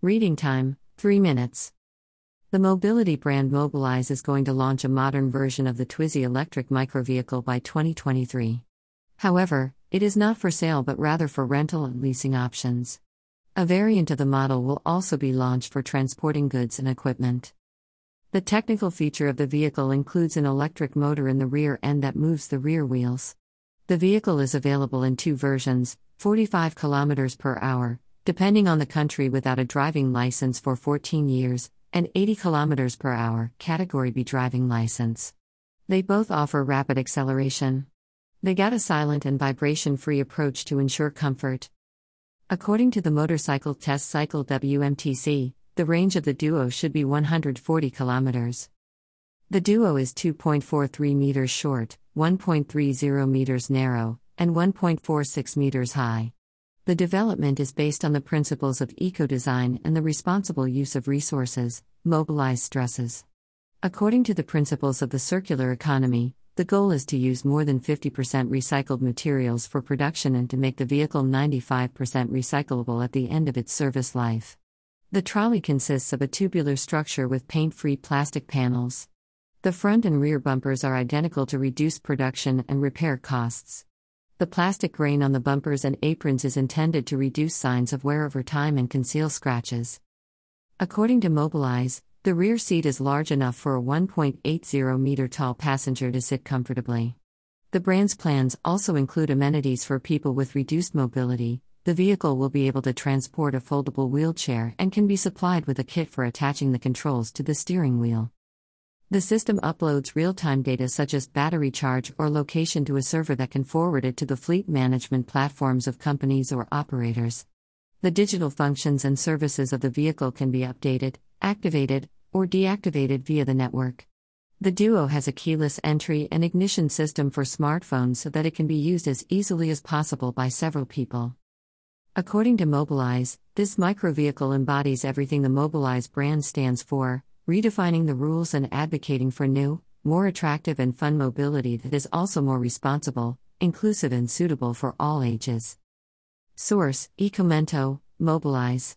Reading time 3 minutes. The mobility brand Mobilize is going to launch a modern version of the Twizy electric microvehicle by 2023. However, it is not for sale but rather for rental and leasing options. A variant of the model will also be launched for transporting goods and equipment. The technical feature of the vehicle includes an electric motor in the rear end that moves the rear wheels. The vehicle is available in two versions 45 km per hour, depending on the country without a driving license for 14 years, and 80 km per hour, Category B driving license. They both offer rapid acceleration. They got a silent and vibration free approach to ensure comfort. According to the Motorcycle Test Cycle WMTC, the range of the Duo should be 140 kilometers. The Duo is 2.43 meters short, 1.30 meters narrow, and 1.46 meters high. The development is based on the principles of eco design and the responsible use of resources, Mobilize stresses. According to the principles of the circular economy, the goal is to use more than 50% recycled materials for production and to make the vehicle 95% recyclable at the end of its service life. The trolley consists of a tubular structure with paint free plastic panels. The front and rear bumpers are identical to reduce production and repair costs. The plastic grain on the bumpers and aprons is intended to reduce signs of wear over time and conceal scratches. According to Mobilize, the rear seat is large enough for a 1.80 meter tall passenger to sit comfortably. The brand's plans also include amenities for people with reduced mobility. The vehicle will be able to transport a foldable wheelchair and can be supplied with a kit for attaching the controls to the steering wheel. The system uploads real time data such as battery charge or location to a server that can forward it to the fleet management platforms of companies or operators. The digital functions and services of the vehicle can be updated, activated, or deactivated via the network. The Duo has a keyless entry and ignition system for smartphones so that it can be used as easily as possible by several people. According to Mobilize, this microvehicle embodies everything the Mobilize brand stands for redefining the rules and advocating for new, more attractive and fun mobility that is also more responsible, inclusive, and suitable for all ages. Source Ecomento, Mobilize.